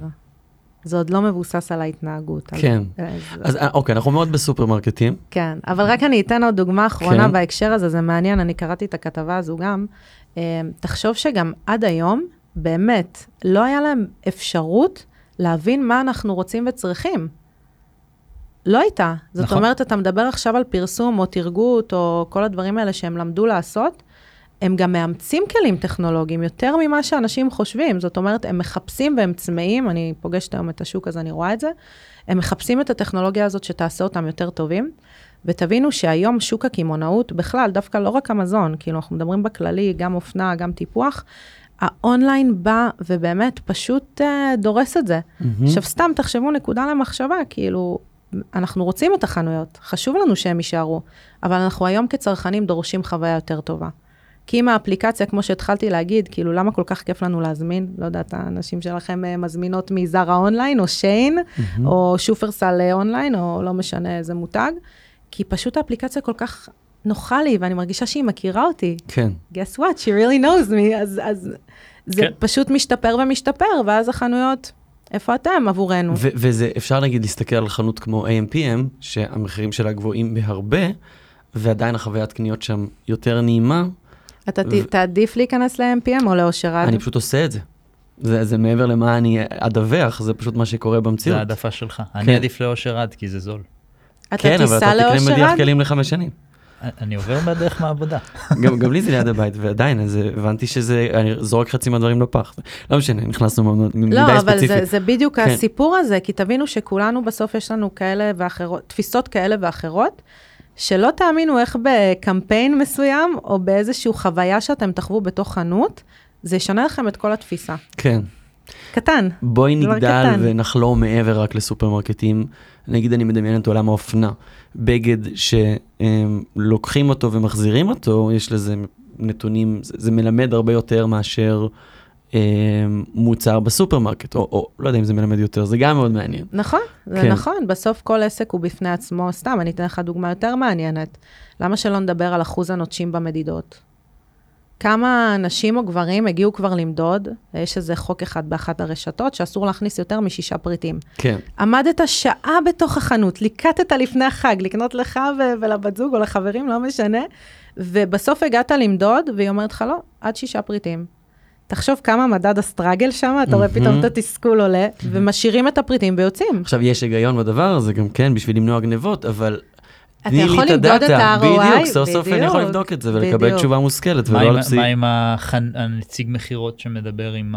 זה עוד לא מבוסס על ההתנהגות. אז- כן. אז- אז אה, אוקיי, אנחנו מאוד בסופרמרקטים. כן, אבל רק אני אתן עוד דוגמה אחרונה כן. בהקשר הזה, זה מעניין, אני קראתי את הכתבה הזו גם. אה, תחשוב שגם עד היום, באמת, לא היה להם אפשרות להבין מה אנחנו רוצים וצריכים. לא הייתה. זאת נכון. אומרת, אתה מדבר עכשיו על פרסום או תרגות או כל הדברים האלה שהם למדו לעשות, הם גם מאמצים כלים טכנולוגיים יותר ממה שאנשים חושבים. זאת אומרת, הם מחפשים והם צמאים, אני פוגשת היום את השוק אז אני רואה את זה, הם מחפשים את הטכנולוגיה הזאת שתעשה אותם יותר טובים. ותבינו שהיום שוק הקמעונאות בכלל, דווקא לא רק המזון, כאילו אנחנו מדברים בכללי, גם אופנה, גם טיפוח, האונליין בא ובאמת פשוט אה, דורס את זה. עכשיו סתם תחשבו נקודה למחשבה, כאילו, אנחנו רוצים את החנויות, חשוב לנו שהם יישארו, אבל אנחנו היום כצרכנים דורשים חוויה יותר טובה. כי אם האפליקציה, כמו שהתחלתי להגיד, כאילו, למה כל כך כיף לנו להזמין? לא יודעת, הנשים שלכם אה, מזמינות מזרה אונליין, או שיין, או שופרסל אה, אונליין, או לא משנה איזה מותג, כי פשוט האפליקציה כל כך נוחה לי, ואני מרגישה שהיא מכירה אותי. כן. guess what, she really knows me, אז, אז זה כן. פשוט משתפר ומשתפר, ואז החנויות, איפה אתם עבורנו? ו- וזה, אפשר נגיד להסתכל על חנות כמו AMPM, שהמחירים שלה גבוהים בהרבה, ועדיין החוויית קניות שם יותר נעימה, אתה ת- תעדיף להיכנס ל-MPM או לאושרד? אני פשוט עושה את זה. זה, זה מעבר למה אני אדווח, זה פשוט מה שקורה במציאות. זה העדפה שלך. כן. אני עדיף לאושר עד כי זה זול. אתה כן, אבל תיסע אתה תקנה מדיח? כלים לחמש שנים. אני עובר בדרך מהעבודה. גם, גם לי זה ליד הבית, ועדיין, אז הבנתי שזה, אני זורק חצי מהדברים לפח. לא משנה, נכנסנו מדי לא, אבל. זה, זה בדיוק כן. הסיפור הזה, כי תבינו שכולנו בסוף יש לנו כאלה ואחרות, תפיסות כאלה ואחרות, שלא תאמינו איך בקמפיין מסוים, או באיזושהי חוויה שאתם תחוו בתוך חנות, זה ישנה לכם את כל התפיסה. כן. קטן. בואי דבר נגדל קטן. ונחלום מעבר רק לסופרמרקטים. נגיד אני מדמיין את עולם האופנה. בגד שלוקחים אותו ומחזירים אותו, יש לזה נתונים, זה, זה מלמד הרבה יותר מאשר אה, מוצר בסופרמרקט, או, או לא יודע אם זה מלמד יותר, זה גם מאוד מעניין. נכון, זה כן. נכון, בסוף כל עסק הוא בפני עצמו, סתם, אני אתן לך דוגמה יותר מעניינת. למה שלא נדבר על אחוז הנוטשים במדידות? כמה נשים או גברים הגיעו כבר למדוד, יש איזה חוק אחד באחת הרשתות, שאסור להכניס יותר משישה פריטים. כן. עמדת שעה בתוך החנות, ליקטת לפני החג, לקנות לך ו- ולבת זוג או לחברים, לא משנה, ובסוף הגעת למדוד, והיא אומרת לך, לא, עד שישה פריטים. תחשוב כמה מדד הסטראגל שם, אתה רואה פתאום את התסכול עולה, ומשאירים את הפריטים ויוצאים. עכשיו, יש היגיון בדבר הזה גם כן, בשביל למנוע גנבות, אבל... אתה יכול למדוד את. ה-ROI, בדיוק, סוף סוף אני יכול לבדוק את זה ולקבל. תשובה מושכלת, מה ולא עם- על בסיס... מה עם הנציג מכירות שמדבר עם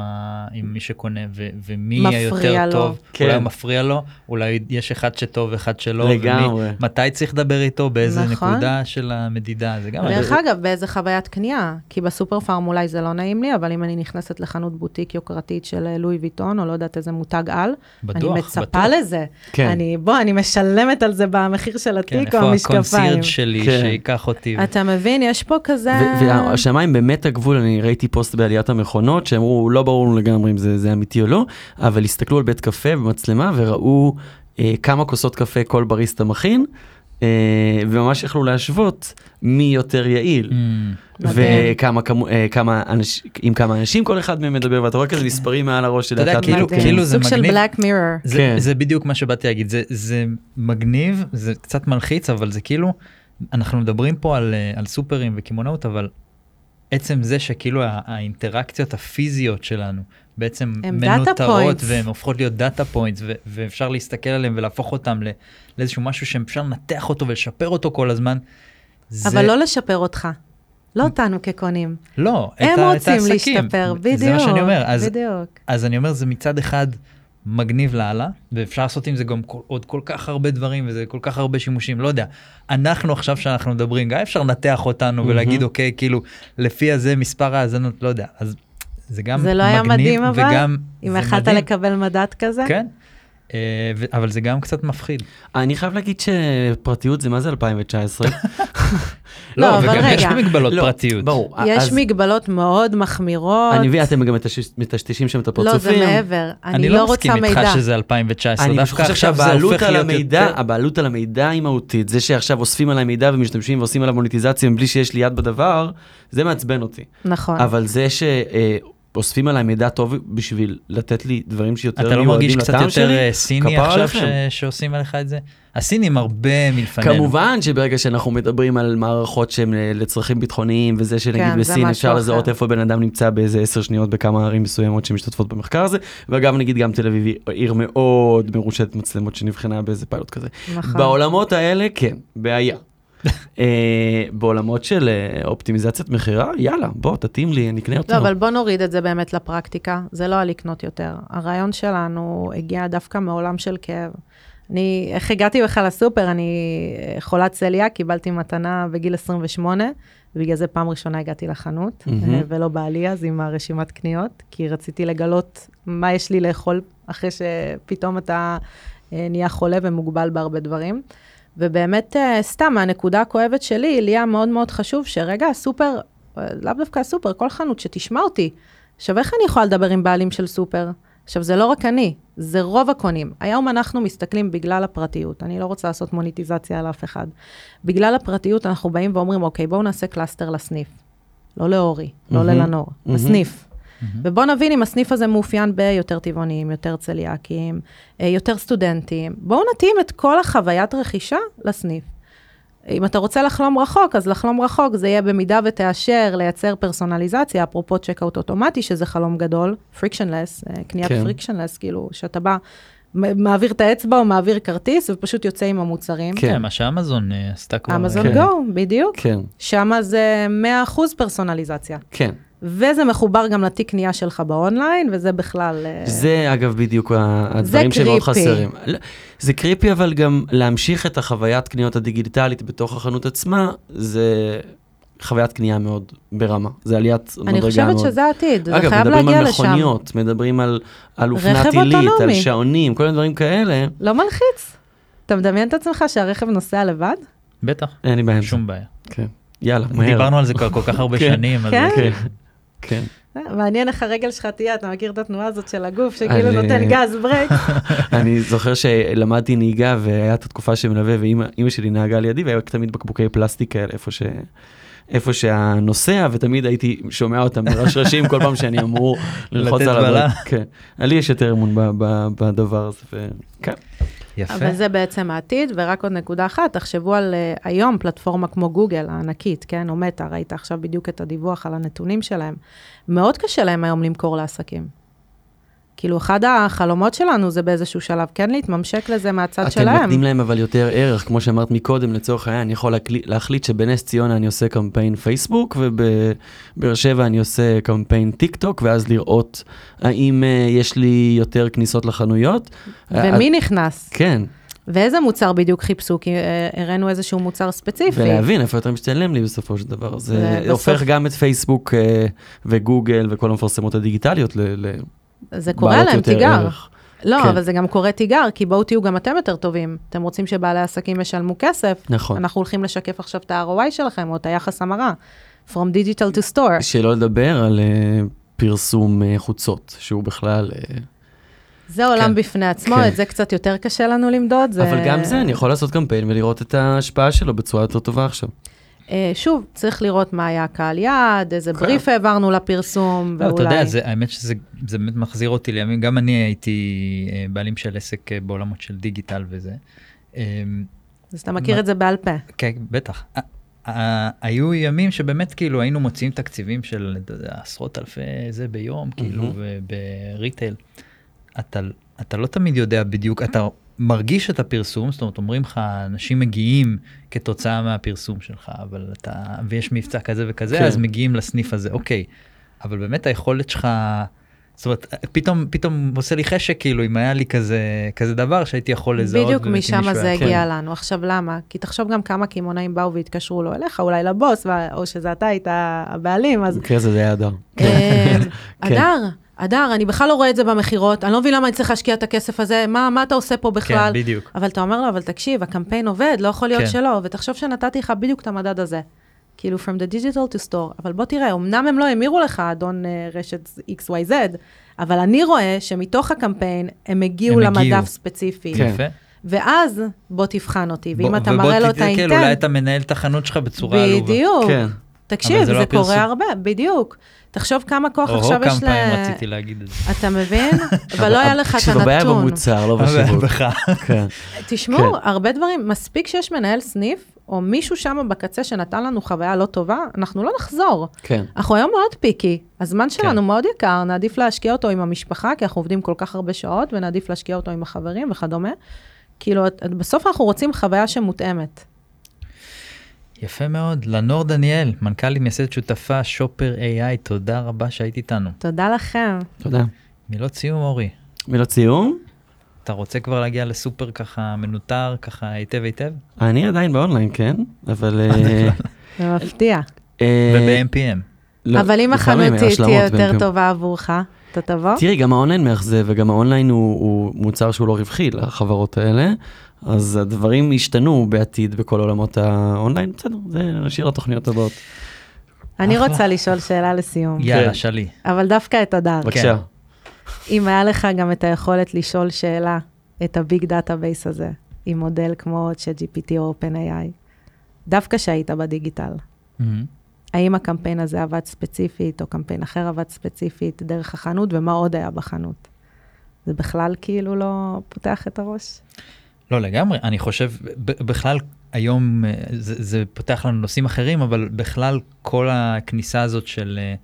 מי שקונה ו- ומי היותר. טוב? כן. אולי הוא מפריע לו, אולי יש אחד שטוב ואחד שלא. לגמרי. מתי צריך לדבר איתו, באיזה נכון. נקודה של המדידה, זה גם... דרך אגב, באיזה חוויית קנייה, כי בסופר פארם אולי זה לא נעים לי, אבל אם אני נכנסת לחנות בוטיק יוקרתית של אה, לואי ויטון, או לא יודעת איזה מותג על, אני מצפה. לזה. כן. אני, בוא, אני משלמת על זה במחיר של כן, התיק או הקונסירג' שלי כן. שייקח אותי? אתה מבין, יש פה כזה... והשמיים באמת הגבול, אני ראיתי פוסט בעליית המכונות, שאמרו, לא ברור לנו לגמרי אם זה, זה אמיתי או לא, אבל הסתכלו על בית קפה במצלמה וראו אה, כמה כוסות קפה כל בריסטה מכין, וממש יכלו להשוות מי יותר יעיל. Mm. וכמה כמו- אה, כמה אנש- עם כמה אנשים כל אחד מהם מדבר ואתה רואה כזה מספרים מעל הראש של אתה יודע, כאילו- מעדכנים. כאילו זה סוג של מגניב. Black Mirror. זה, בדיוק מה שבאתי להגיד זה זה מגניב זה קצת מלחיץ אבל זה כאילו אנחנו מדברים פה על, אה, על סופרים וקמעונאות אבל עצם זה שכאילו האינטראקציות הפיזיות שלנו בעצם הם points. והן הופכות להיות data points ואפשר להסתכל עליהם ולהפוך אותם ל- לאיזשהו משהו שאפשר לנתח אותו ולשפר אותו כל הזמן. זה, אבל לא לשפר אותך. לא אותנו כקונים. לא, את הם ה- את רוצים העסקים. להשתפר, בדיוק. זה מה שאני אומר אז בדיוק. אז אני אומר זה מצד אחד מגניב לאללה ואפשר לעשות עם זה גם כל, עוד כל כך הרבה דברים וזה כל כך הרבה שימושים לא יודע אנחנו עכשיו שאנחנו מדברים גם אפשר לנתח אותנו ולהגיד אוקיי כאילו לפי הזה מספר האזנות לא יודע אז זה גם זה לא היה מגניב מדהים אבל? וגם אם יכלת. לקבל מדד כזה? כן אה, אבל זה גם קצת מפחיד. אני חייב להגיד שפרטיות זה מה זה 2019. לא, אבל וגם יש רגע. מגבלות לא, פרטיות. ברור. יש מגבלות מאוד מחמירות. אני מבין, אתם גם מטשטש- מטשטשים שם את לא, הפרצופים. זה מעבר. אני אני לא לא רוצה מסכים מידע. איתך שזה 2019 אני פשוט דווקא חושב עכשיו זה הופך להיות יותר. הבעלות על המידע היא מהותית. זה שעכשיו אוספים עליי מידע ומשתמשים ועושים עליו מוניטיזציה מבלי שיש לי יד בדבר, זה מעצבן אותי. נכון. אבל זה שאוספים עליי מידע טוב בשביל לתת לי דברים שיותר אתה לא מרגיש מיועדים קצת לטעם יותר שלי, אה, סיני עכשיו. ש- שעושים עליך את זה? הסינים הרבה מלפנינו. כמובן שברגע שאנחנו מדברים על מערכות שהן אה, לצרכים ביטחוניים וזה שנגיד כן, בסין אפשר לזהות. איפה בן אדם נמצא באיזה עשר שניות בכמה ערים מסוימות שמשתתפות במחקר הזה ואגב נגיד גם תל אביב היא עיר מאוד מרושת מצלמות שנבחנה באיזה פיילוט כזה. נכון. בעולמות האלה כן בעיה. אה, בעולמות של אה, אופטימיזציית מכירה יאללה בוא תתאים לי אני אקנה אותו. לא, אבל בוא נוריד את זה באמת לפרקטיקה, זה לא על לקנות יותר. הרעיון שלנו הגיע דווקא מעולם של כאב. אני, איך הגעתי בכלל לסופר? אני אה, חולת צליאק, קיבלתי מתנה בגיל 28, ובגלל זה פעם ראשונה הגעתי לחנות. אה, ולא בעלי אז עם הרשימת קניות, כי רציתי לגלות מה יש לי לאכול אחרי שפתאום אתה נהיה חולה ומוגבל בהרבה דברים. ובאמת, אה, סתם, מהנקודה הכואבת שלי, לי היה מאוד מאוד חשוב שרגע, הסופר, אה, לאו דווקא הסופר, כל חנות שתשמע אותי. עכשיו, איך אני יכולה לדבר עם בעלים של סופר? עכשיו, זה לא רק אני, זה רוב הקונים. היום אנחנו מסתכלים בגלל הפרטיות, אני לא רוצה לעשות מוניטיזציה על אף אחד. בגלל הפרטיות אנחנו באים ואומרים, אוקיי, בואו נעשה cluster לסניף. לא לאורי, לא מהמם. ללינור, מהמם. לסניף. ובואו נבין אם הסניף הזה מאופיין ביותר טבעונים, יותר צליאקים, אה, יותר סטודנטים. בואו נתאים את כל החוויית רכישה לסניף. אם אתה רוצה לחלום רחוק, אז לחלום רחוק זה יהיה במידה ותאשר לייצר פרסונליזציה, אפרופו checkout אוטומטי, שזה חלום גדול, frictionless, קניית כן. frictionless, כאילו, שאתה בא, מעביר את האצבע או מעביר כרטיס, ופשוט יוצא עם המוצרים. כן. כן, מה שאמזון אה, עשתה כבר. אמזון כן. גו, בדיוק. כן שמה זה 100% פרסונליזציה. כן. וזה מחובר גם לתיק קנייה שלך באונליין, וזה בכלל... אה, זה אגב בדיוק הדברים זה שמאוד. חסרים. זה קריפי אבל גם להמשיך את החוויית קניות הדיגיטלית בתוך החנות עצמה, זה חוויית קנייה מאוד ברמה. זה עליית מדרגה אני מאוד. חושבת שזה העתיד, זה אגב, חייב מדברים להגיע על לשם. מכוניות, מדברים על, על אופנת עילית, על. שעונים, כל מיני דברים כאלה, לא מלחיץ. אתה מדמיין את עצמך שהרכב נוסע לבד? בטח, אין לי בעיה. שום בעיה. כן. יאללה, מהר. דיברנו על זה כבר כל כך הרבה כן. שנים. אז כן? כן, כן. מעניין איך הרגל שלך תהיה, אתה מכיר את התנועה הזאת של הגוף, שכאילו אני- נותן גז brake? אני זוכר שלמדתי נהיגה והיה את התקופה שמלווה ואימא שלי נהגה לידי והיו תמיד בקבוקי פלסטיק כאלה איפה ש... איפה שהנוסע ותמיד הייתי שומע אותם מרשרשים כל פעם שאני אמור ללחוץ לתת על בלה. ה brake. כן. לי יש יותר אמון ב- ב- בדבר הזה. ו- כן. יפה. אבל זה בעצם העתיד, ורק עוד נקודה אחת, תחשבו על uh, היום פלטפורמה כמו גוגל הענקית, כן, או מטא, ראית עכשיו בדיוק את הדיווח על הנתונים שלהם. מאוד קשה להם היום למכור לעסקים. כאילו, אחד החלומות שלנו זה באיזשהו שלב כן להתממשק לזה מהצד אתם שלהם. נותנים להם אבל יותר ערך, כמו שאמרת מקודם, לצורך העניין, אני יכול להקלי- להחליט שבנס ציונה אני עושה קמפיין פייסבוק, ובבאר שבע אני עושה קמפיין טיק טוק, ואז לראות האם אה, יש לי יותר כניסות לחנויות. ומי נכנס? כן, ואיזה מוצר בדיוק חיפשו? כי אה, הראינו איזשהו מוצר ספציפי. ולהבין איפה יותר משתלם לי בסופו של דבר. זה ובסוף- הופך גם את פייסבוק וגוגל וכל המפרסמות הדיגיטליות ל- זה קורה להם תיגר. ערך. לא, כן. אבל זה גם קורה תיגר, כי בואו תהיו גם אתם יותר טובים. אתם רוצים שבעלי עסקים ישלמו כסף, נכון. אנחנו הולכים לשקף עכשיו את ה-ROI שלכם, או את היחס המרה. From digital to store. שלא לדבר על אה, פרסום אה, חוצות, שהוא בכלל... אה, זה עולם כן. בפני עצמו, כן. את זה קצת יותר קשה לנו למדוד. זה... אבל גם זה, אני יכול לעשות קמפיין ולראות את ההשפעה שלו בצורה יותר טובה עכשיו. אה, שוב, צריך לראות מה היה הקהל יעד, איזה כן. בריף העברנו לפרסום, לא, אתה ואולי... יודע, זה, האמת שזה זה באמת מחזיר אותי לימים, גם אני הייתי אה, בעלים של עסק אה, בעולמות של דיגיטל וזה. אה, אז אתה מכיר את זה בעל פה. כן, בטח. היו ימים שבאמת כאילו היינו מוציאים תקציבים של עשרות אלפי זה ביום, כאילו, בריטייל. אתה לא תמיד יודע בדיוק, אתה מרגיש את הפרסום, זאת אומרת, אומרים לך, אנשים מגיעים כתוצאה מהפרסום שלך, אבל אתה, ויש מבצע כזה וכזה, כן. אז מגיעים לסניף הזה, אוקיי. אבל באמת היכולת שלך, זאת אומרת, פתאום, פתאום עושה לי חשק, כאילו, אם היה לי כזה, כזה דבר שהייתי יכול לזהות. בדיוק משם זה היה- הגיע כן. לנו. עכשיו למה? כי תחשוב גם כמה קמעונאים באו והתקשרו לא אליך, אולי לבוס, או שזה אתה היית הבעלים, אז... במקרה הזה זה היה הדר. אמ, כן. הדר, הדר, אני בכלל לא רואה את זה במכירות, אני לא מבין למה אני צריך להשקיע את הכסף הזה, מה מה אתה עושה פה בכלל? כן, בדיוק. אבל אתה אומר לו, אבל תקשיב, הקמפיין עובד, לא יכול להיות כן. שלא, ותחשוב שנתתי לך בדיוק את המדד הזה. כאילו, from the digital to store, אבל בוא תראה, אמנם הם לא המירו לך, אדון אה, רשת XYZ, אבל אני רואה שמתוך הקמפיין הם הגיעו הם הגיעו. למדף ספציפי. כן. יפה. ואז בוא תבחן אותי, ואם בוא- אתה ובוא מראה לו את תסתכל, אולי האינטנט, אתה מנהל את החנות שלך בצורה עלובה. בדיוק. כן. תקשיב, זה זה, לא הפרסום. קורה הרבה, בדיוק. תחשוב כמה כוח עכשיו כמה יש ל... פעמים רציתי להגיד את זה. אתה מבין? אבל לא היה לך את תקשיב, הבעיה הנתון. במוצר, לא בשיווק. כן. תשמעו, כן. הרבה דברים, מספיק שיש מנהל סניף, או מישהו שם בקצה שנתן לנו חוויה לא טובה, אנחנו לא נחזור. כן. אנחנו היום מאוד פיקי, הזמן שלנו כן. מאוד יקר, נעדיף להשקיע אותו עם המשפחה, כי אנחנו עובדים כל כך הרבה שעות, ונעדיף להשקיע אותו עם החברים וכדומה. כאילו, בסוף אנחנו רוצים חוויה שמותאמת. יפה מאוד. לנור דניאל, מנכ"לית מייסדת שותפה שופר AI, תודה רבה שהיית איתנו. תודה לכם. תודה. מילות סיום אורי. מילות סיום? אתה רוצה כבר להגיע לסופר ככה מנוטר, ככה היטב היטב? אני עדיין באונליין, כן? אבל... אה, זה מפתיע. אה, וב-MPM. לא, אבל אם לפעמים החנות היה השלמות תהיה יותר טובה עבורך, אתה תבוא? תראי, גם האונליין מאכזב, וגם האונליין הוא מוצר שהוא לא רווחי לחברות האלה, אז הדברים השתנו בעתיד בכל עולמות האונליין, בסדר, זה נשאיר לתוכניות הבאות. אני אחלה. רוצה לשאול שאלה לסיום, יאללה, כן. שלי. אבל דווקא את הדר. בבקשה. אם היה לך גם את היכולת לשאול שאלה, את ה big data base הזה, עם מודל כמו ChatGPT או OpenAI, דווקא שהיית בדיגיטל, מהמם. האם הקמפיין הזה עבד ספציפית, או קמפיין אחר עבד ספציפית דרך החנות, ומה עוד היה בחנות? זה בכלל כאילו לא פותח את הראש? לא לגמרי, אני חושב, בכלל היום אה, זה, זה פותח לנו נושאים אחרים, אבל בכלל כל הכניסה הזאת של, אה,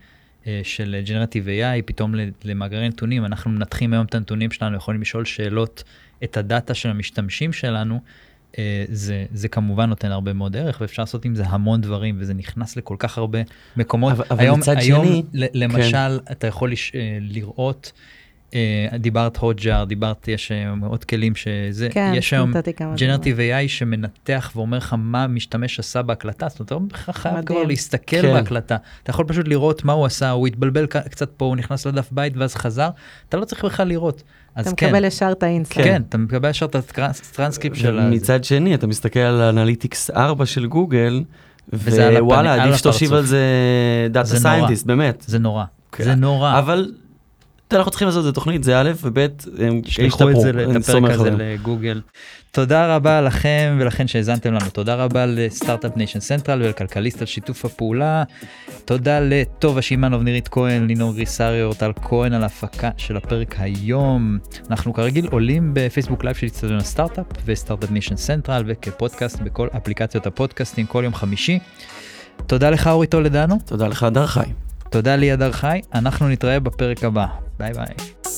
אה, של Generative AI, פתאום למאגרי נתונים, אנחנו מנתחים היום את הנתונים שלנו, יכולים לשאול שאלות, את הדאטה של המשתמשים שלנו, זה, זה כמובן נותן הרבה מאוד ערך, ואפשר לעשות עם זה המון דברים, וזה נכנס לכל כך הרבה מקומות. אבל- אבל היום, מצד היום, שני- ל- למשל, אתה יכול לש, לראות, דיברת הוטג'אר, דיברת, יש היום עוד כלים שזה, כן, יש היום ג'נרטיב AI שמנתח ואומר לך מה המשתמש עשה בהקלטה, זאת אומרת, אתה לא בהכרח חייב מדהים. כבר להסתכל כן. בהקלטה, אתה יכול פשוט לראות מה הוא עשה, הוא התבלבל קצת פה, הוא נכנס לדף בית ואז חזר, אתה לא צריך בכלל לראות. אתה כן, מקבל ישר את האינסטנט. כן, אתה מקבל ישר את הטרנסקריפט של הזה. מצד שני, אתה מסתכל על ה Analytics 4 של גוגל, ווואלה, עדיף שתושיב. על זה data. scientist, באמת. זה נורא, כן. זה נורא. אבל אנחנו צריכים לעשות את זה תוכנית, זה א' וב', הם תשלחו את זה, את הפרק סומך הזה. לגוגל. תודה רבה לכם ולכן שהאזנתם לנו. תודה רבה ל Start-Up Nation Central ולכלכליסט על שיתוף הפעולה. תודה לטובה שמענוב, נירית כהן, לינור גריסריו, אורטל כהן על ההפקה של הפרק היום. אנחנו כרגיל עולים בפייסבוק live של אצטדיון הסטארט-אפ ו Start-Up Nation Central וכפודקאסט בכל אפליקציות הפודקאסטים כל יום חמישי. תודה לך אורי טולדנו, תודה לך, הדר חי. תודה לי הדר חי, אנחנו נתראה בפרק הבא. ביי ביי.